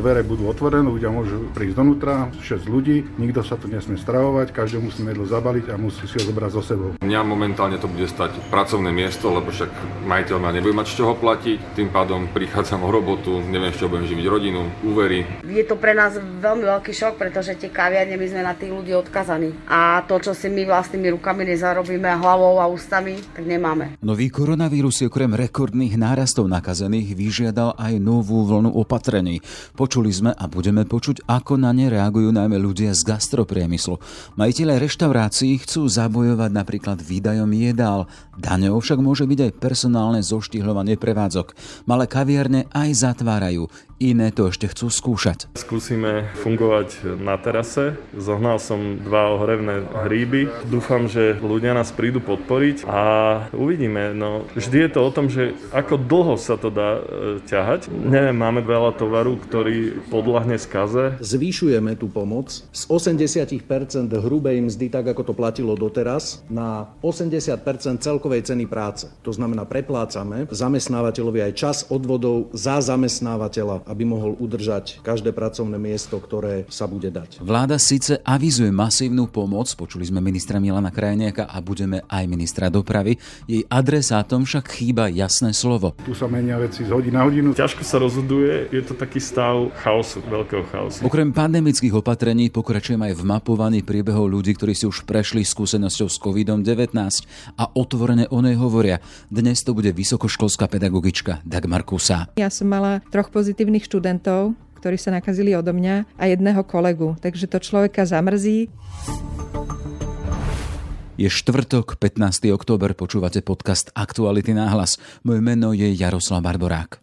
Dvere budú otvorené, ľudia môžu prísť donútra, 6 ľudí, nikto sa tu nesmie stravovať, každý musí jedlo zabaliť a musí si ho zobrať so sebou. Mňa momentálne to bude stať pracovné miesto, lebo však majiteľ ma nebude mať z čoho platiť, tým pádom prichádzam o robotu, neviem, z čoho budem živiť rodinu, úvery. Je to pre nás veľmi veľký šok, pretože tie kaviarne my sme na tých ľudí odkazaní. A to, čo si my vlastnými rukami nezarobíme hlavou a ústami, tak nemáme. Nový koronavírus je okrem rekordných nárastov nakazených vyžiadal aj novú vlnu opatrení. Po Počuli sme a budeme počuť, ako na ne reagujú najmä ľudia z gastropriemyslu. Majiteľe reštaurácií chcú zabojovať napríklad výdajom jedál. Daňou však môže byť aj personálne zoštihľovanie prevádzok. Malé kaviarne aj zatvárajú iné to ešte chcú skúšať. Skúsime fungovať na terase. Zohnal som dva ohrevné hríby. Dúfam, že ľudia nás prídu podporiť a uvidíme. No, vždy je to o tom, že ako dlho sa to dá e, ťahať. Neviem, máme veľa tovaru, ktorý podľahne skaze. Zvýšujeme tú pomoc z 80% hrubej mzdy, tak ako to platilo doteraz, na 80% celkovej ceny práce. To znamená, preplácame zamestnávateľovi aj čas odvodov za zamestnávateľa aby mohol udržať každé pracovné miesto, ktoré sa bude dať. Vláda síce avizuje masívnu pomoc, počuli sme ministra Milana Krajniaka a budeme aj ministra dopravy, jej adresátom však chýba jasné slovo. Tu sa menia veci z hodiny na hodinu. Ťažko sa rozhoduje, je to taký stav chaosu, veľkého chaosu. Okrem pandemických opatrení pokračujem aj v mapovaní priebehov ľudí, ktorí si už prešli skúsenosťou s COVID-19 a otvorene o nej hovoria. Dnes to bude vysokoškolská pedagogička Dagmar Kusa. Ja som mala troch pozitívnych študentov, ktorí sa nakazili odo mňa a jedného kolegu. Takže to človeka zamrzí. Je štvrtok, 15. október, počúvate podcast Aktuality náhlas. Moje meno je Jaroslav Barborák.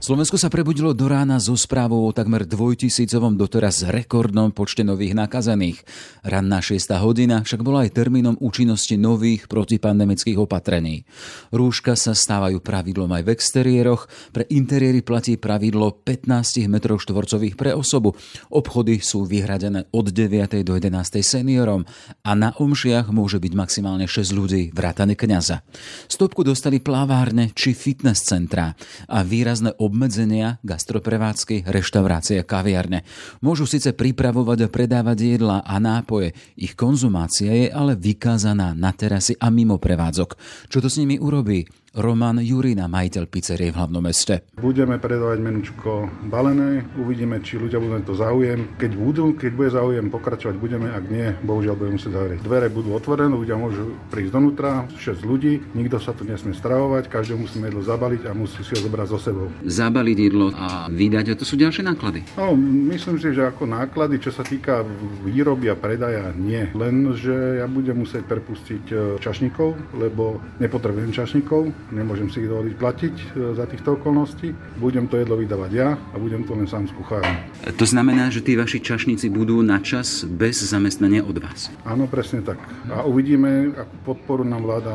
Slovensko sa prebudilo do rána so správou o takmer dvojtisícovom doteraz rekordnom počte nových nakazených. Ranná 6. hodina však bola aj termínom účinnosti nových protipandemických opatrení. Rúška sa stávajú pravidlom aj v exteriéroch, pre interiéry platí pravidlo 15 m štvorcových pre osobu. Obchody sú vyhradené od 9. do 11. seniorom a na omšiach môže byť maximálne 6 ľudí vrátane kňaza. Stopku dostali plavárne či fitness centrá a výrazné obmedzenia gastroprevádzky, reštaurácie a kaviarne. Môžu síce pripravovať a predávať jedla a nápoje, ich konzumácia je ale vykázaná na terasy a mimo prevádzok. Čo to s nimi urobí? Roman Jurina, majiteľ pizzerie v hlavnom meste. Budeme predávať menučko balené, uvidíme, či ľudia budú to záujem. Keď budú, keď bude záujem pokračovať, budeme, ak nie, bohužiaľ budeme musieť zavrieť. Dvere budú otvorené, ľudia môžu prísť donútra, 6 ľudí, nikto sa tu nesmie stravovať, každý musí jedlo zabaliť a musí si ho zobrať so sebou. Zabaliť jedlo a vydať, a to sú ďalšie náklady? No, myslím si, že ako náklady, čo sa týka výroby a predaja, nie. Len, že ja budem musieť prepustiť e, čašníkov, lebo nepotrebujem čašníkov, nemôžem si ich dovoliť platiť e, za týchto okolností. Budem to jedlo vydávať ja a budem to len sám s kuchárom. To znamená, že tí vaši čašníci budú na čas bez zamestnania od vás? Áno, presne tak. A uvidíme, akú podporu nám vláda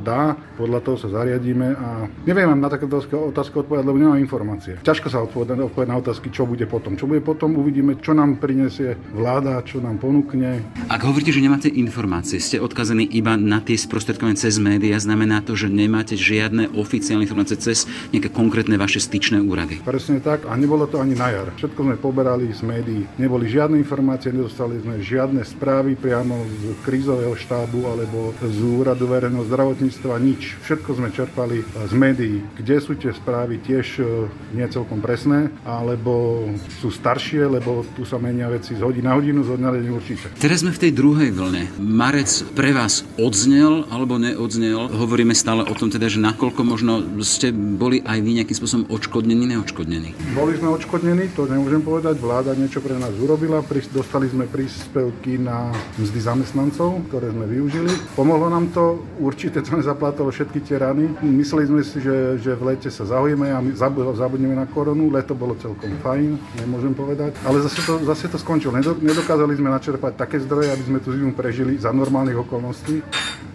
dá, podľa toho sa zariadíme a neviem vám na takéto otázky odpovedať, lebo nemám informácie. Ťažko sa odpovedať, odpovedať na otázky, čo bude potom. Čo bude potom, uvidíme, čo nám prinesie vláda, čo nám ponúkne. Ak hovoríte, že nemáte informácie, ste odkazení iba na tie sprostredkované cez médiá, znamená to, že nemáte žiadne oficiálne informácie cez nejaké konkrétne vaše styčné úrady. Presne tak a nebolo to ani na jar. Všetko sme poberali z médií. Neboli žiadne informácie, nedostali sme žiadne správy priamo z krízového štábu alebo z úradu verejného zdravotníctva, nič. Všetko sme čerpali z médií. Kde sú tie správy tiež e, nie celkom presné, alebo sú staršie, lebo tu sa menia veci z hodiny na hodinu, z hodiny na určite. Teraz sme v tej druhej vlne. Marec pre vás odznel alebo neodznel? Hovoríme stále o tom teda, že nakoľko možno ste boli aj vy nejakým spôsobom odškodnení, neodškodnení? Boli sme odškodnení, to nemôžem povedať. Vláda niečo pre nás urobila. Dostali sme príspevky na mzdy zamestnancov, ktoré sme využili. Pomohlo nám to, určite to nezaplatilo všetky tie rany. Mysleli sme si, že, že v lete sa zahojíme a my zabudneme na koronu. Leto bolo celkom fajn, nemôžem povedať. Ale zase to, zase to skončilo. Nedokázali sme načerpať také zdroje, aby sme tú zimu prežili za normálnych okolností.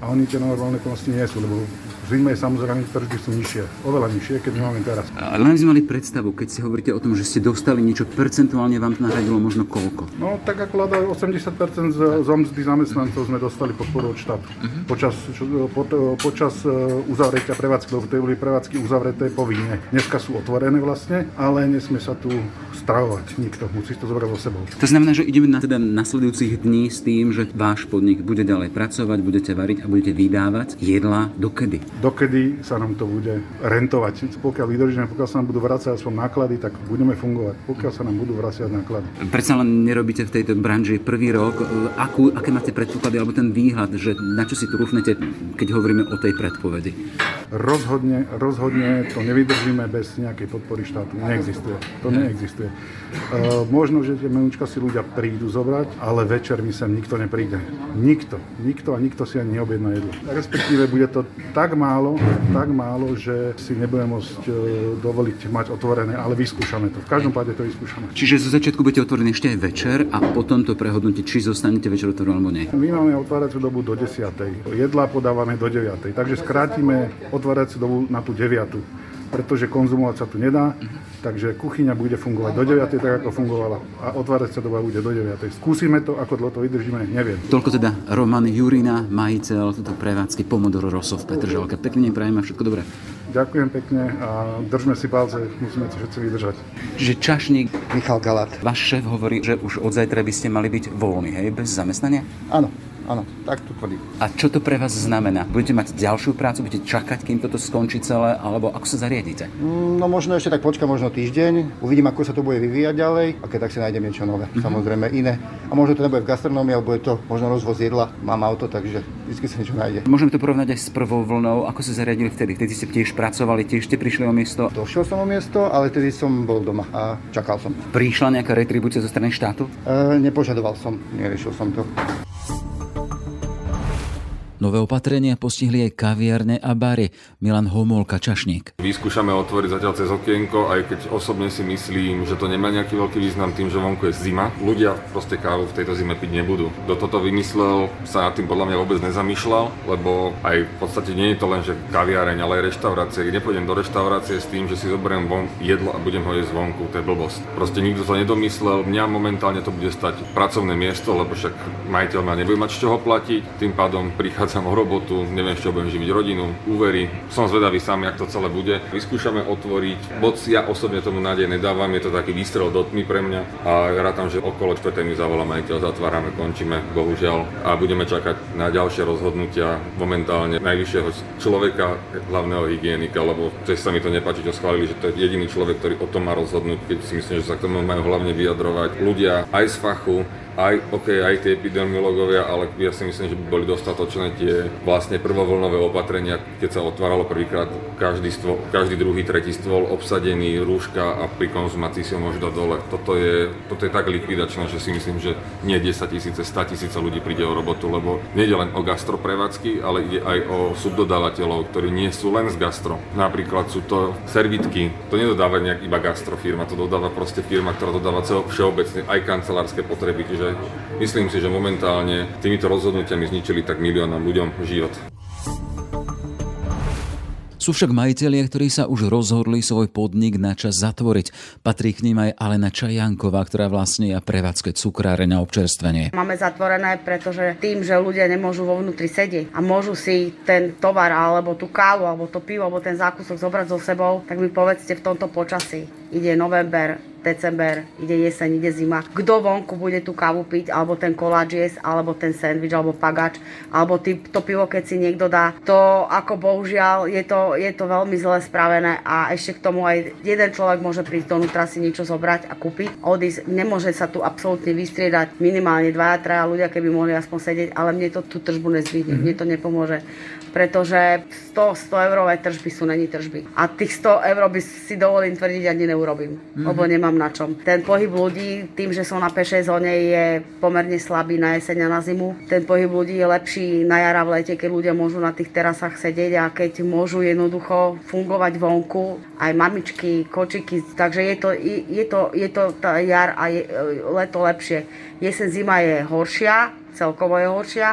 A oni tie normálne okolnosti nie sú, lebo zime samozrejme tržby sú nižšie, oveľa nižšie, keď máme teraz. Ale len sme mali predstavu, keď si hovoríte o tom, že ste dostali niečo percentuálne, vám to nahradilo možno koľko? No tak ako hľadá 80% z, z mzdy zamestnancov sme dostali podporu od štátu. Uh-huh. Počas, čo, po, počas e, uzavretia prevádzky, lebo to boli prevádzky uzavreté povinne. Dneska sú otvorené vlastne, ale nesmie sa tu stravovať nikto, musí to zobrať so sebou. To znamená, že ideme na teda nasledujúcich dní s tým, že váš podnik bude ďalej pracovať, budete variť a budete vydávať jedla dokedy? Dokedy sa nám to bude rentovať. Pokiaľ vydržíme, pokiaľ sa nám budú vrácať aspoň náklady, tak budeme fungovať. Pokiaľ sa nám budú vrácať náklady. Predsa len nerobíte v tejto branži prvý rok. Akú, aké máte predpoklady alebo ten výhľad, že na čo si tu rúfnete, keď hovoríme o tej predpovedi? Rozhodne, rozhodne to nevydržíme bez nejakej podpory štátu. Neexistuje. To neexistuje. Uh, možno, že tie menúčka si ľudia prídu zobrať, ale večer mi sem nikto nepríde. Nikto. Nikto a nikto si ani neobjedná jedlo. Respektíve bude to tak málo, tak málo, že si nebudeme môcť uh, dovoliť mať otvorené, ale vyskúšame to. V každom páde to vyskúšame. Čiže zo začiatku budete otvorení ešte aj večer a potom to prehodnúte, či zostanete večer otvorený alebo nie. My máme otváraciu dobu do 10. Jedla podávame do 9. Takže skrátime otváraciu dobu na tú 9 pretože konzumovať sa tu nedá, takže kuchyňa bude fungovať do 9, tak ako fungovala a otváracia doba bude do 9. Skúsime to, ako dlho to vydržíme, neviem. Toľko teda Roman Jurina, majiteľ túto prevádzky Pomodoro Rosso v Petržalke. Pekne prajeme všetko dobré. Ďakujem pekne a držme si palce, musíme to všetci vydržať. Čiže čašník Michal Galat. Váš šéf hovorí, že už od zajtra by ste mali byť voľní, hej, bez zamestnania? Áno, Áno, tak to tvrdí. A čo to pre vás znamená? Budete mať ďalšiu prácu, budete čakať, kým toto skončí celé, alebo ako sa zariadite? No možno ešte tak počka, možno týždeň, uvidím, ako sa to bude vyvíjať ďalej a keď tak si nájdem niečo nové, mm-hmm. samozrejme iné. A možno to nebude v gastronómii, alebo je to možno rozvoz jedla, mám auto, takže vždy sa niečo nájde. Môžeme to porovnať aj s prvou vlnou, ako sa zariadili vtedy? Vtedy ste tiež pracovali, tiež ste prišli o miesto? Došiel som o miesto, ale vtedy som bol doma a čakal som. Prišla nejaká retribúcia zo strany štátu? E, nepožadoval som, neriešil som to. Nové opatrenia postihli aj kaviarne a bary. Milan Homolka, Čašník. Vyskúšame otvoriť zatiaľ cez okienko, aj keď osobne si myslím, že to nemá nejaký veľký význam tým, že vonku je zima. Ľudia proste kávu v tejto zime piť nebudú. Kto toto vymyslel, sa nad tým podľa mňa vôbec nezamýšľal, lebo aj v podstate nie je to len, že kaviareň, ale aj reštaurácie. Nepôjdem do reštaurácie s tým, že si zoberiem von jedlo a budem ho jesť vonku, to je blbosť. Proste nikto to nedomyslel. Mňa momentálne to bude stať pracovné miesto, lebo však majiteľ ma nebude mať z čoho platiť, tým pádom prichádza prichádzam o robotu, neviem, čo budem živiť rodinu, úvery. Som zvedavý sám, jak to celé bude. Vyskúšame otvoriť, moc ja osobne tomu nádej nedávam, je to taký výstrel do tmy pre mňa a rátam, že okolo 4. mi zavolá majiteľ, zatvárame, končíme, bohužiaľ. A budeme čakať na ďalšie rozhodnutia momentálne najvyššieho človeka, hlavného hygienika, lebo tiež sa mi to nepáči, čo schválili, že to je jediný človek, ktorý o tom má rozhodnúť, keď si myslím, že sa k tomu majú hlavne vyjadrovať ľudia aj z fachu, aj, OK, aj tie epidemiológovia, ale ja si myslím, že by boli dostatočné tie vlastne prvovlnové opatrenia, keď sa otváralo prvýkrát každý, stôl, každý druhý, tretí stôl obsadený, rúška a pri konzumácii si ho môže dať dole. Toto je, toto je tak likvidačné, že si myslím, že nie 10 tisíce, 100 tisíce ľudí príde o robotu, lebo nie len o gastroprevádzky, ale ide aj o subdodávateľov, ktorí nie sú len z gastro. Napríklad sú to servitky, to nedodáva nejak iba gastrofirma, to dodáva proste firma, ktorá dodáva všeobecne aj kancelárske potreby, čiže myslím si, že momentálne týmito rozhodnutiami zničili tak miliónom ľuďom život. Sú však majiteľia, ktorí sa už rozhodli svoj podnik na čas zatvoriť. Patrí k ním aj Alena Čajanková, ktorá vlastne je prevádzke cukráre na občerstvenie. Máme zatvorené, pretože tým, že ľudia nemôžu vo vnútri sedieť a môžu si ten tovar alebo tú kávu alebo to pivo alebo ten zákusok zobrať so sebou, tak mi povedzte v tomto počasí. Ide november, december, ide jeseň, ide zima. Kto vonku bude tú kávu piť, alebo ten koláč jesť, alebo ten sendvič, alebo pagač, alebo ty, to pivo, keď si niekto dá. To ako bohužiaľ je to, je to veľmi zle spravené a ešte k tomu aj jeden človek môže prísť donútra si niečo zobrať a kúpiť, odísť. Nemôže sa tu absolútne vystriedať minimálne dvaja, traja ľudia, keby mohli aspoň sedieť, ale mne to tú tržbu nezvýhne, mm-hmm. mne to nepomôže pretože 100, 100 eurové tržby sú není tržby. A tých 100 eur by si dovolím tvrdiť ani neurobím, mm-hmm. lebo nemám na čom. Ten pohyb ľudí, tým, že som na pešej zóne, je pomerne slabý na jeseň a na zimu. Ten pohyb ľudí je lepší na jara v lete, keď ľudia môžu na tých terasách sedieť a keď môžu jednoducho fungovať vonku, aj mamičky, kočiky, takže je to, je to, je to tá jar a je, leto lepšie. Jesen, zima je horšia, celkovo je horšia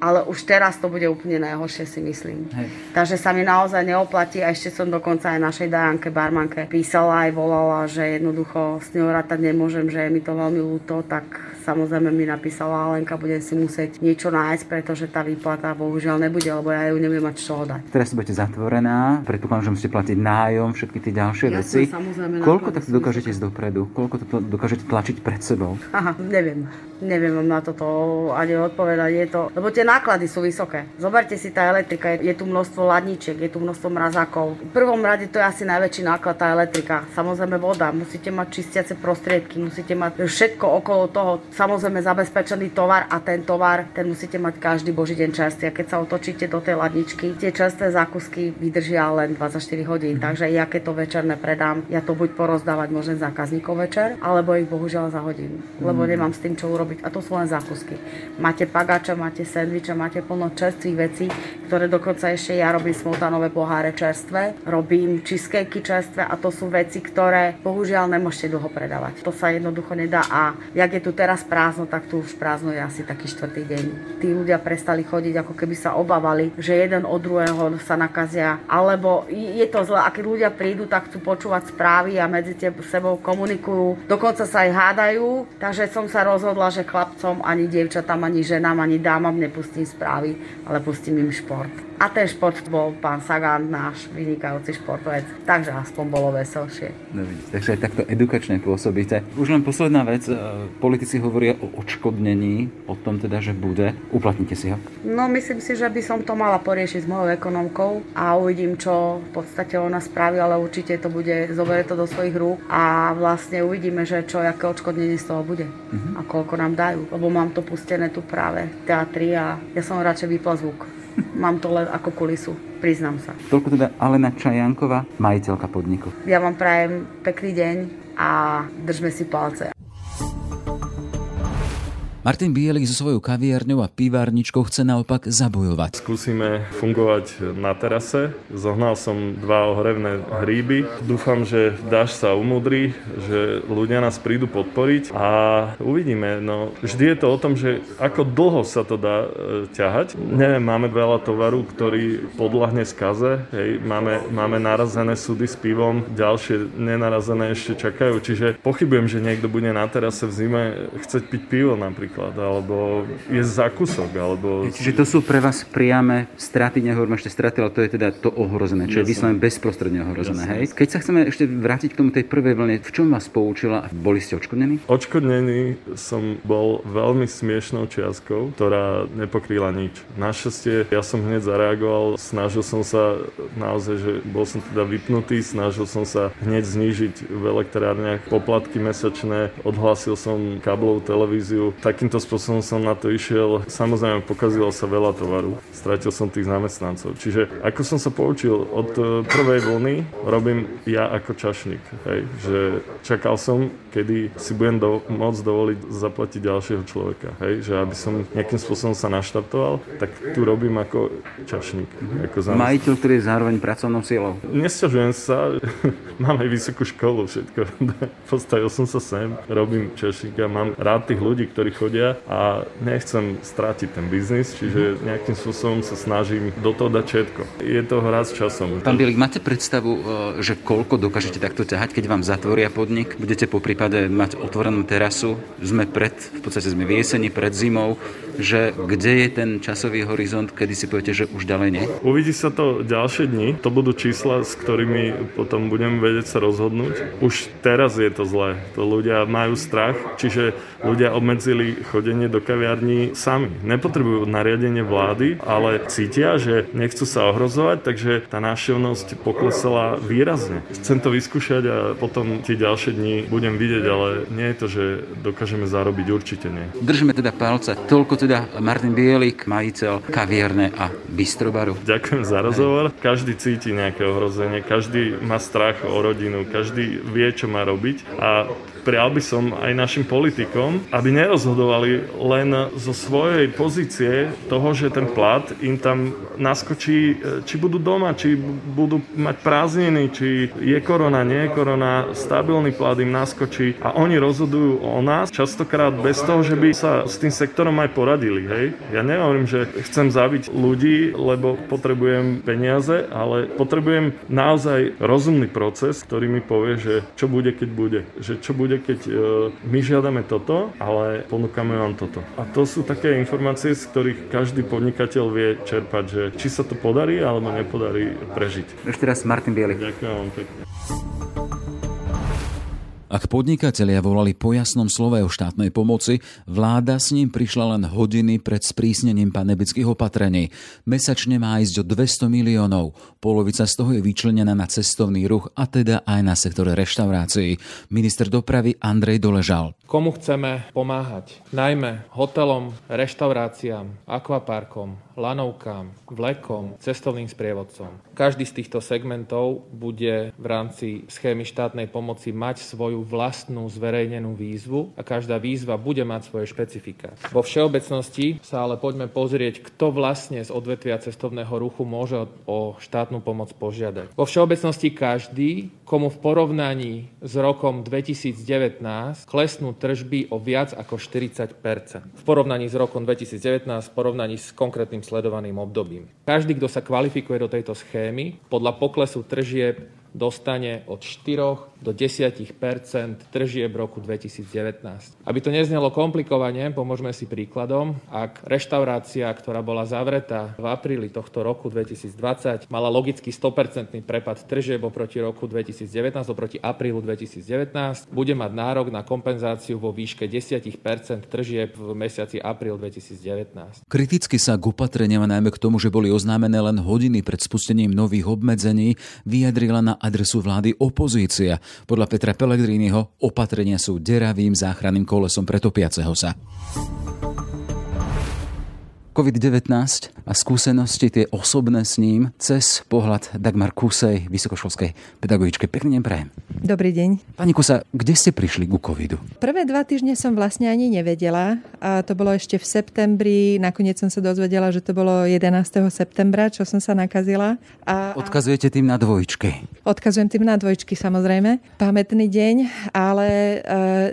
ale už teraz to bude úplne najhoršie si myslím. Hej. Takže sa mi naozaj neoplatí a ešte som dokonca aj našej Dajanke barmanke písala aj volala, že jednoducho s ňou rátať nemôžem, že je mi to veľmi ľúto, tak samozrejme mi napísala Alenka, budem si musieť niečo nájsť, pretože tá výplata bohužiaľ nebude, lebo ja ju neviem mať čo dať. Teraz budete zatvorená, predpokladám, že musíte platiť nájom, všetky tie ďalšie Jasne, veci. samozrejme, Koľko tak dokážete ísť dopredu? Koľko to dokážete tlačiť pred sebou? Aha, neviem. Neviem vám na toto ani odpovedať. Je to, lebo tie náklady sú vysoké. Zoberte si tá elektrika, je, je tu množstvo ladničiek, je tu množstvo mrazákov. V prvom rade to je asi najväčší náklad tá elektrika. Samozrejme voda, musíte mať čistiace prostriedky, musíte mať všetko okolo toho, samozrejme zabezpečený tovar a ten tovar, ten musíte mať každý boží deň čerstvý. A keď sa otočíte do tej ladničky, tie čerstvé zákusky vydržia len 24 hodín. Mm. Takže ja keď to večerné predám, ja to buď porozdávať môžem zákazníkov večer, alebo ich bohužiaľ zahodím. Lebo Mm. nemám s tým čo urobiť. A to sú len zákusky. Máte pagáča, máte sendviče, máte plno čerstvých vecí, ktoré dokonca ešte ja robím smotanové poháre čerstvé, robím cheesecakey čerstvé a to sú veci, ktoré bohužiaľ nemôžete dlho predávať. To sa jednoducho nedá a jak je tu teraz prázdno, tak tu už prázdno je asi taký štvrtý deň. Tí ľudia prestali chodiť, ako keby sa obávali, že jeden od druhého sa nakazia, alebo je to zle, a keď ľudia prídu, tak chcú počúvať správy a medzi sebou komunikujú, dokonca sa aj hádajú, takže som sa rozhodla, že chlapcom, ani dievčatám, ani ženám, ani dámam nepustím správy, ale pustím im šport. A ten šport bol pán Sagan, náš vynikajúci športovec, takže aspoň bolo veselšie. No vidíte, takže aj takto edukačne pôsobíte. Už len posledná vec, e, politici hovoria o odškodnení, o tom teda, že bude. Uplatnite si ho? No myslím si, že by som to mala poriešiť s mojou ekonomkou a uvidím, čo v podstate ona spraví, ale určite to bude, zoberie to do svojich rúk a vlastne uvidíme, že čo, aké odškodnenie z toho bude Mhm. a koľko nám dajú. Lebo mám to pustené tu práve v teatri a ja som radšej vypla zvuk. Mám to len ako kulisu, priznám sa. Toľko teda Alena Čajanková, majiteľka podniku. Ja vám prajem pekný deň a držme si palce. Martin Bielik so svojou kaviarňou a pivárničkou chce naopak zabojovať. Skúsime fungovať na terase. Zohnal som dva ohrevné hríby. Dúfam, že dáš sa umudrí, že ľudia nás prídu podporiť a uvidíme. No, vždy je to o tom, že ako dlho sa to dá e, ťahať. Neviem, máme veľa tovaru, ktorý podľahne skaze. Hej, máme, máme narazené súdy s pivom, ďalšie nenarazené ešte čakajú. Čiže pochybujem, že niekto bude na terase v zime chceť piť pivo napríklad alebo je zákusok, alebo... Čiže to sú pre vás priame straty, nehovorím ešte straty, ale to je teda to ohrozené, čo je vyslovene bezprostredne ohrozené. Jasné. Hej? Keď sa chceme ešte vrátiť k tomu tej prvej vlne, v čom vás poučila? Boli ste odškodnení? Odškodnený som bol veľmi smiešnou čiastkou, ktorá nepokrýla nič. Našťastie ja som hneď zareagoval, snažil som sa naozaj, že bol som teda vypnutý, snažil som sa hneď znížiť v elektrárniach poplatky mesačné, odhlásil som káblovú televíziu. Takýmto spôsobom som na to išiel. Samozrejme, pokazilo sa veľa tovaru. Stratil som tých zamestnancov. Čiže ako som sa poučil od e, prvej vlny, robím ja ako čašník. Hej, že čakal som, kedy si budem do, môcť dovoliť zaplatiť ďalšieho človeka. Hej, že aby som nejakým spôsobom sa naštartoval, tak tu robím ako čašník. Ako zamestnanec. Majiteľ, ktorý je zároveň pracovnou silou. Nesťažujem sa, mám aj vysokú školu, všetko. Postavil som sa sem, robím čašníka, mám rád tých ľudí, ktorí chodia a nechcem strátiť ten biznis, čiže nejakým spôsobom sa snažím do toho dať všetko. Je to hra s časom. Pán Bielik, máte predstavu, e, že koľko dokážete takto ťahať, keď vám zatvoria podnik? Budete po prípade mať otvorenú terasu? Sme pred, v podstate sme v jeseni, pred zimou, že kde je ten časový horizont, kedy si poviete, že už ďalej nie? Uvidí sa to ďalšie dni. To budú čísla, s ktorými potom budem vedieť sa rozhodnúť. Už teraz je to zlé. To ľudia majú strach, čiže ľudia obmedzili chodenie do kaviarní sami. Nepotrebujú nariadenie vlády, ale cítia, že nechcú sa ohrozovať, takže tá návštevnosť poklesala výrazne. Chcem to vyskúšať a potom tie ďalšie dni budem vidieť, ale nie je to, že dokážeme zarobiť, určite nie. Držíme teda palce. Toľko teda Martin Bielik, majiteľ kaviarne a bistrobaru. Ďakujem za rozhovor. Každý cíti nejaké ohrozenie, každý má strach o rodinu, každý vie, čo má robiť a prial by som aj našim politikom, aby nerozhodovali len zo svojej pozície toho, že ten plat im tam naskočí, e, či budú doma, či budú mať prázdniny, či je korona, nie je korona, stabilný plat im naskočí a oni rozhodujú o nás častokrát bez toho, že by sa s tým sektorom aj poradili. Hej? Ja nehovorím, že chcem zabiť ľudí, lebo potrebujem peniaze, ale potrebujem naozaj rozumný proces, ktorý mi povie, že čo bude, keď bude. Že čo bude, keď e, my žiadame toto, ale ponúkame vám toto. A to sú také informácie, z ktorých každý podnikateľ vie čerpať, že či sa to podarí alebo nepodarí prežiť. Ešte raz Martin Bielý. Ďakujem vám pekne. Ak podnikatelia volali po jasnom slove o štátnej pomoci, vláda s ním prišla len hodiny pred sprísnením pandemických opatrení. Mesačne má ísť o 200 miliónov. Polovica z toho je vyčlenená na cestovný ruch a teda aj na sektore reštaurácií. Minister dopravy Andrej Doležal. Komu chceme pomáhať? Najmä hotelom, reštauráciám, akvaparkom, lanovkám, vlekom, cestovným sprievodcom. Každý z týchto segmentov bude v rámci schémy štátnej pomoci mať svoju vlastnú zverejnenú výzvu a každá výzva bude mať svoje špecifika. Vo všeobecnosti sa ale poďme pozrieť, kto vlastne z odvetvia cestovného ruchu môže o štátnu pomoc požiadať. Vo všeobecnosti každý, komu v porovnaní s rokom 2019 klesnú tržby o viac ako 40% V porovnaní s rokom 2019, v porovnaní s konkrétnym sledovaným obdobím. Každý, kto sa kvalifikuje do tejto schémy, podľa poklesu tržieb dostane od 4 do 10% tržieb roku 2019. Aby to neznelo komplikovane, pomôžeme si príkladom. Ak reštaurácia, ktorá bola zavretá v apríli tohto roku 2020, mala logicky 100% prepad tržieb oproti roku 2019, oproti aprílu 2019, bude mať nárok na kompenzáciu vo výške 10% tržieb v mesiaci apríl 2019. Kriticky sa k opatreniam najmä k tomu, že boli oznámené len hodiny pred spustením nových obmedzení, vyjadrila na adresu vlády opozícia. Podľa Petra Pellegriniho opatrenia sú deravým záchranným kolesom pretopiaceho sa. COVID-19 a skúsenosti, tie osobné s ním, cez pohľad Dagmar Kusej, vysokoškolskej pedagogičke. Pekný deň prajem. Dobrý deň. Pani Kusa, kde ste prišli ku covidu? Prvé dva týždne som vlastne ani nevedela. A to bolo ešte v septembri. Nakoniec som sa dozvedela, že to bolo 11. septembra, čo som sa nakazila. A, Odkazujete tým na dvojčky? Odkazujem tým na dvojčky, samozrejme. Pamätný deň, ale e,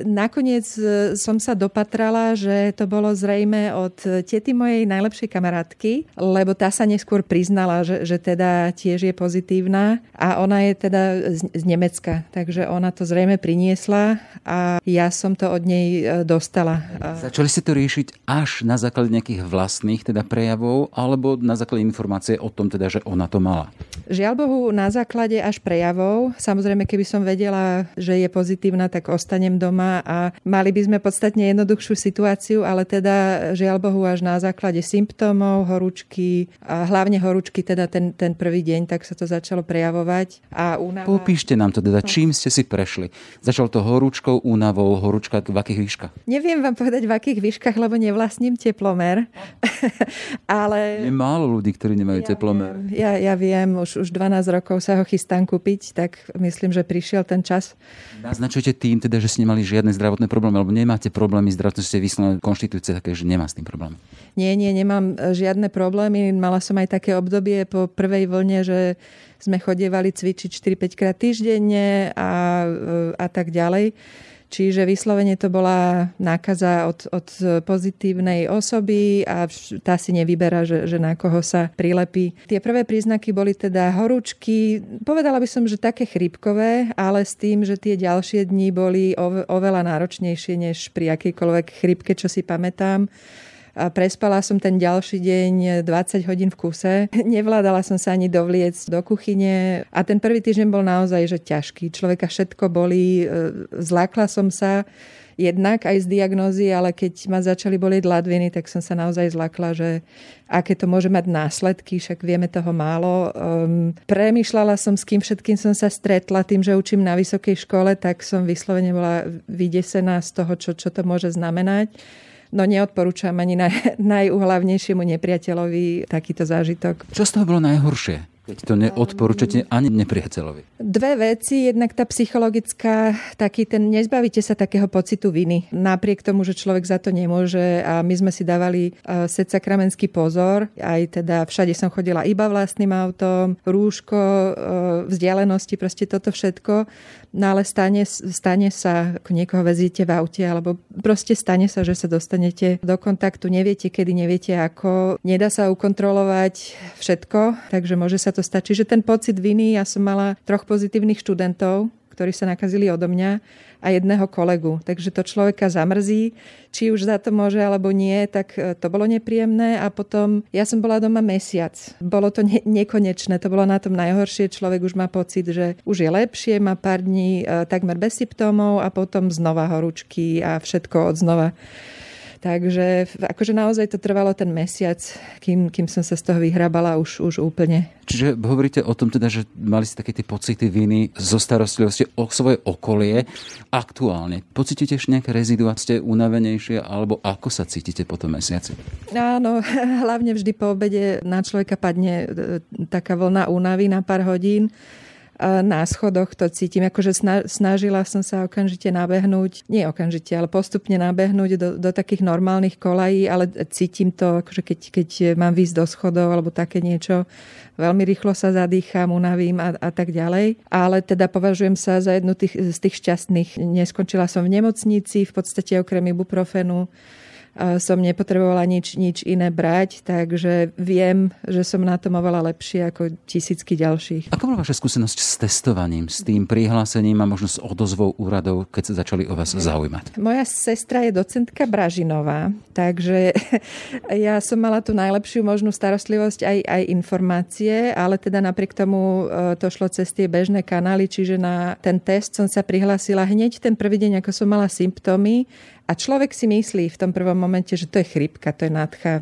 nakoniec e, som sa dopatrala, že to bolo zrejme od tety mojej najlepšej kamarátky, lebo tá sa neskôr priznala, že, že teda tiež je pozitívna a ona je teda z, z Nemecka, takže ona to zrejme priniesla a ja som to od nej e, dostala. Začali ste to riešiť až na základe nejakých vlastných teda prejavov alebo na základe informácie o tom teda, že ona to mala? Žiaľ Bohu, na základe až prejavov. Samozrejme, keby som vedela, že je pozitívna, tak ostanem doma a mali by sme podstatne jednoduchšiu situáciu, ale teda žiaľ Bohu až na základe základe symptómov horúčky a hlavne horúčky teda ten, ten prvý deň, tak sa to začalo prejavovať. A únava... Popíšte nám to teda, čím ste si prešli. Začal to horúčkou, únavou, horúčka v akých výškach? Neviem vám povedať v akých výškach, lebo nevlastním teplomer. ale... Je málo ľudí, ktorí nemajú ja teplomer. Viem, ja, ja viem, už, už 12 rokov sa ho chystám kúpiť, tak myslím, že prišiel ten čas. Naznačujete tým teda, že ste nemali žiadne zdravotné problémy, alebo nemáte problémy zdravotné, ste vyslené konštitúcie také, že nemá s tým problém. Nie, nie, nemám e, žiadne problémy. Mala som aj také obdobie po prvej vlne, že sme chodievali cvičiť 4-5 krát týždenne a, e, a tak ďalej. Čiže vyslovene to bola nákaza od, od pozitívnej osoby a tá si nevyberá, že, že na koho sa prilepí. Tie prvé príznaky boli teda horúčky, povedala by som, že také chrípkové, ale s tým, že tie ďalšie dni boli oveľa náročnejšie než pri akejkoľvek chrípke, čo si pamätám. A prespala som ten ďalší deň 20 hodín v kuse. Nevládala som sa ani dovliecť do kuchyne a ten prvý týždeň bol naozaj že ťažký. Človeka všetko boli, e, zlákla som sa jednak aj z diagnózy, ale keď ma začali bolieť ladviny, tak som sa naozaj zlakla, že aké to môže mať následky, však vieme toho málo. Um, premýšľala som, s kým všetkým som sa stretla, tým, že učím na vysokej škole, tak som vyslovene bola vydesená z toho, čo, čo to môže znamenať. No neodporúčam ani naj, najuhlavnejšiemu nepriateľovi takýto zážitok. Čo z toho bolo najhoršie? Keď to neodporúčate ani nepriateľovi. Dve veci. Jednak tá psychologická, taký ten, nezbavíte sa takého pocitu viny. Napriek tomu, že človek za to nemôže a my sme si dávali uh, set sakramenský pozor. Aj teda všade som chodila iba vlastným autom, rúško, uh, vzdialenosti, proste toto všetko. No ale stane, stane sa, ako niekoho vezíte v aute, alebo proste stane sa, že sa dostanete do kontaktu, neviete kedy, neviete ako. Nedá sa ukontrolovať všetko, takže môže sa to stať. Čiže ten pocit viny, ja som mala troch pozitívnych študentov, ktorí sa nakazili odo mňa a jedného kolegu. Takže to človeka zamrzí, či už za to môže alebo nie, tak e, to bolo nepríjemné a potom ja som bola doma mesiac. Bolo to ne- nekonečné, to bolo na tom najhoršie. Človek už má pocit, že už je lepšie, má pár dní e, takmer bez symptómov a potom znova horúčky a všetko od znova. Takže akože naozaj to trvalo ten mesiac, kým, kým som sa z toho vyhrabala už, už úplne. Čiže hovoríte o tom teda, že mali ste také tie pocity viny zo starostlivosti o svoje okolie. Aktuálne pocítite ešte nejaké rezidua? Ste unavenejšie alebo ako sa cítite po tom mesiaci? Áno, hlavne vždy po obede na človeka padne e, taká vlna únavy na pár hodín na schodoch to cítim. Akože snažila som sa okamžite nabehnúť, nie okamžite, ale postupne nabehnúť do, do takých normálnych kolají, ale cítim to, akože keď, keď mám výsť do schodov alebo také niečo, veľmi rýchlo sa zadýcham, unavím a, a tak ďalej. Ale teda považujem sa za jednu tých, z tých šťastných. Neskončila som v nemocnici, v podstate okrem ibuprofenu som nepotrebovala nič, nič iné brať, takže viem, že som na tom oveľa lepšie ako tisícky ďalších. Ako bola vaša skúsenosť s testovaním, s tým prihlásením a možno s odozvou úradov, keď sa začali o vás zaujímať? Moja sestra je docentka Bražinová, takže ja som mala tú najlepšiu možnú starostlivosť aj, aj informácie, ale teda napriek tomu e, to šlo cez tie bežné kanály, čiže na ten test som sa prihlásila hneď ten prvý deň, ako som mala symptómy a človek si myslí v tom prvom momente, že to je chrypka, to je nádcha,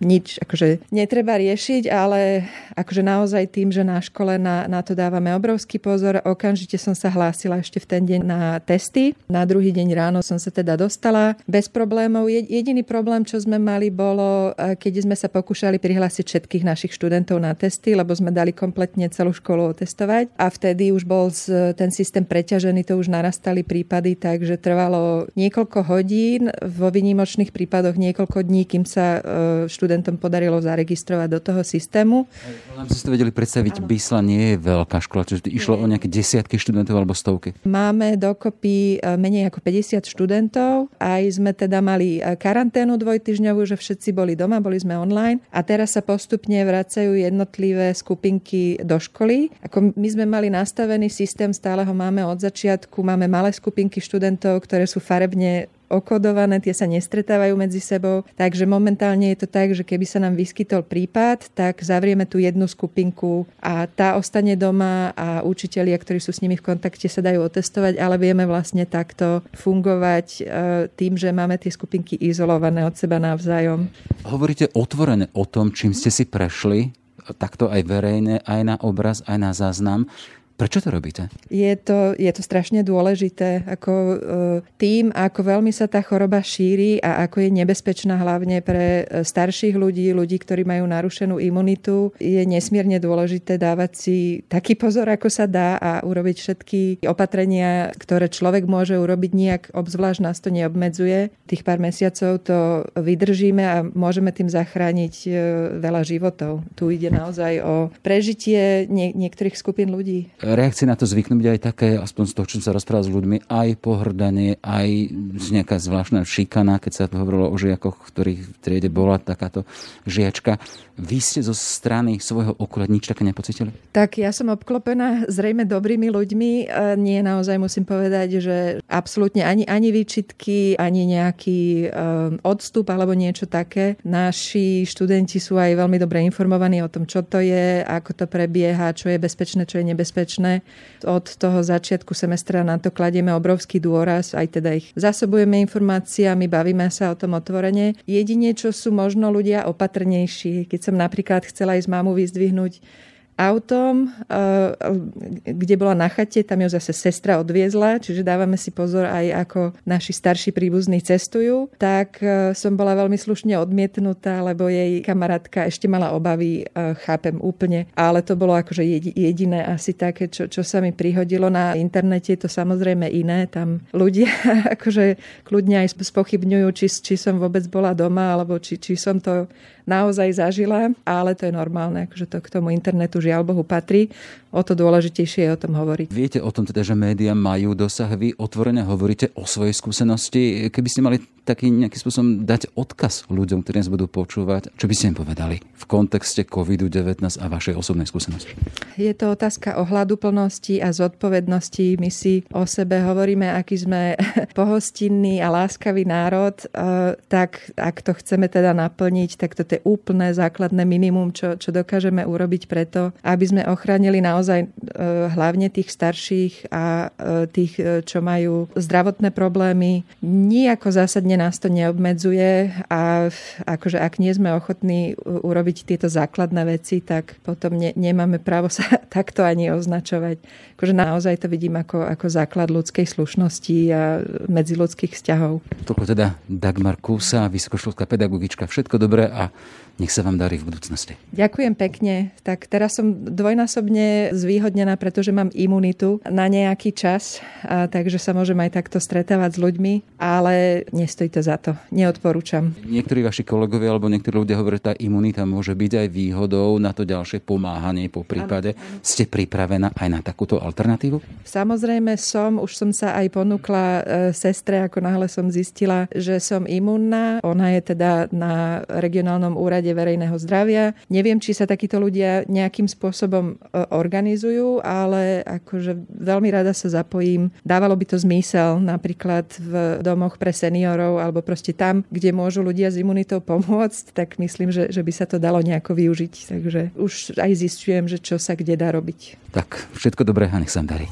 nič akože netreba riešiť, ale akože naozaj tým, že na škole na, na to dávame obrovský pozor, okamžite som sa hlásila ešte v ten deň na testy. Na druhý deň ráno som sa teda dostala bez problémov. Jediný problém, čo sme mali, bolo, e, keď sme sa pokúšali prihlásiť všetkých našich študentov na testy, lebo sme dali kompletne celú školu otestovať a vtedy už bol ten systém preťažený, to už narastali prípady, takže trvalo niekoľko hodín, vo výnimočných prípadoch niekoľko dní, kým sa študenti študentom podarilo zaregistrovať do toho systému. Nám si to vedeli predstaviť, ano. Bysla nie je veľká škola, čiže išlo nie. o nejaké desiatky študentov alebo stovky. Máme dokopy e, menej ako 50 študentov. Aj sme teda mali e, karanténu dvojtyžňovú, že všetci boli doma, boli sme online. A teraz sa postupne vracajú jednotlivé skupinky do školy. Ako my sme mali nastavený systém, stále ho máme od začiatku. Máme malé skupinky študentov, ktoré sú farebne okodované, tie sa nestretávajú medzi sebou. Takže momentálne je to tak, že keby sa nám vyskytol prípad, tak zavrieme tú jednu skupinku a tá ostane doma a učitelia, ktorí sú s nimi v kontakte, sa dajú otestovať, ale vieme vlastne takto fungovať e, tým, že máme tie skupinky izolované od seba navzájom. Hovoríte otvorene o tom, čím ste si prešli, takto aj verejne, aj na obraz, aj na záznam. Prečo to robíte? Je to, je to strašne dôležité. Ako, e, tým, ako veľmi sa tá choroba šíri a ako je nebezpečná hlavne pre e, starších ľudí, ľudí, ktorí majú narušenú imunitu, je nesmierne dôležité dávať si taký pozor, ako sa dá a urobiť všetky opatrenia, ktoré človek môže urobiť nejak, obzvlášť nás to neobmedzuje. Tých pár mesiacov to vydržíme a môžeme tým zachrániť e, veľa životov. Tu ide naozaj o prežitie nie, niektorých skupín ľudí reakcie na to zvyknú byť aj také, aspoň z toho, čo som sa rozprával s ľuďmi, aj pohrdanie, aj nejaká zvláštna šikana, keď sa to hovorilo o žiakoch, ktorých v triede bola takáto žiačka. Vy ste zo strany svojho okolia nič také nepocitili? Tak ja som obklopená zrejme dobrými ľuďmi. Nie naozaj musím povedať, že absolútne ani, ani výčitky, ani nejaký um, odstup alebo niečo také. Naši študenti sú aj veľmi dobre informovaní o tom, čo to je, ako to prebieha, čo je bezpečné, čo je nebezpečné. Od toho začiatku semestra na to kladieme obrovský dôraz, aj teda ich zasobujeme informáciami, bavíme sa o tom otvorene. Jedine, čo sú možno ľudia opatrnejší, keď som napríklad chcela aj z mamu vyzdvihnúť autom, kde bola na chate, tam ju zase sestra odviezla, čiže dávame si pozor aj ako naši starší príbuzní cestujú, tak som bola veľmi slušne odmietnutá, lebo jej kamarátka ešte mala obavy, chápem úplne, ale to bolo akože jediné asi také, čo, čo sa mi prihodilo. Na internete, je to samozrejme iné, tam ľudia akože kľudne aj spochybňujú, či, či som vôbec bola doma, alebo či, či som to naozaj zažila, ale to je normálne, akože to k tomu internetu žiaľ Bohu patrí. O to dôležitejšie je o tom hovoriť. Viete o tom teda, že médiá majú dosah, vy otvorene hovoríte o svojej skúsenosti. Keby ste mali taký nejaký spôsobom dať odkaz ľuďom, ktorí nás budú počúvať, čo by ste im povedali v kontexte COVID-19 a vašej osobnej skúsenosti? Je to otázka ohľadu plnosti a zodpovednosti. My si o sebe hovoríme, aký sme pohostinný a láskavý národ, eh, tak ak to chceme teda naplniť, tak toto je úplné základné minimum, čo, čo dokážeme urobiť preto, aby sme ochránili naozaj eh, hlavne tých starších a eh, tých, čo majú zdravotné problémy. Nijako zásadne nás to neobmedzuje a akože ak nie sme ochotní urobiť tieto základné veci, tak potom ne, nemáme právo sa takto ani označovať. Akože naozaj to vidím ako, ako základ ľudskej slušnosti a medziludských vzťahov. Toľko teda Dagmar Kúsa, vysokoškolská pedagogička. Všetko dobré a nech sa vám darí v budúcnosti. Ďakujem pekne. Tak teraz som dvojnásobne zvýhodnená, pretože mám imunitu na nejaký čas, a takže sa môžem aj takto stretávať s ľuďmi, ale nestojí to za to. Neodporúčam. Niektorí vaši kolegovia alebo niektorí ľudia hovoria, že tá imunita môže byť aj výhodou na to ďalšie pomáhanie po prípade. Ano. Ste pripravená aj na takúto alternatívu? Samozrejme som, už som sa aj ponúkla e, sestre, ako náhle som zistila, že som imunná. Ona je teda na regionálnom úrade Rade verejného zdravia. Neviem, či sa takíto ľudia nejakým spôsobom e, organizujú, ale akože veľmi rada sa zapojím. Dávalo by to zmysel napríklad v domoch pre seniorov alebo proste tam, kde môžu ľudia s imunitou pomôcť, tak myslím, že, že by sa to dalo nejako využiť. Takže už aj zistujem, že čo sa kde dá robiť. Tak, všetko dobré a nech sa darí.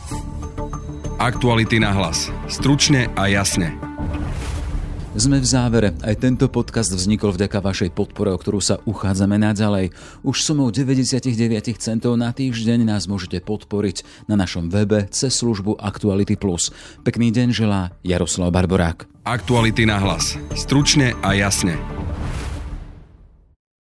Aktuality na hlas. Stručne a jasne. Sme v závere. Aj tento podcast vznikol vďaka vašej podpore, o ktorú sa uchádzame naďalej. Už sumou 99 centov na týždeň nás môžete podporiť na našom webe cez službu Aktuality+. Pekný deň želá Jaroslav Barborák. Aktuality na hlas. Stručne a jasne.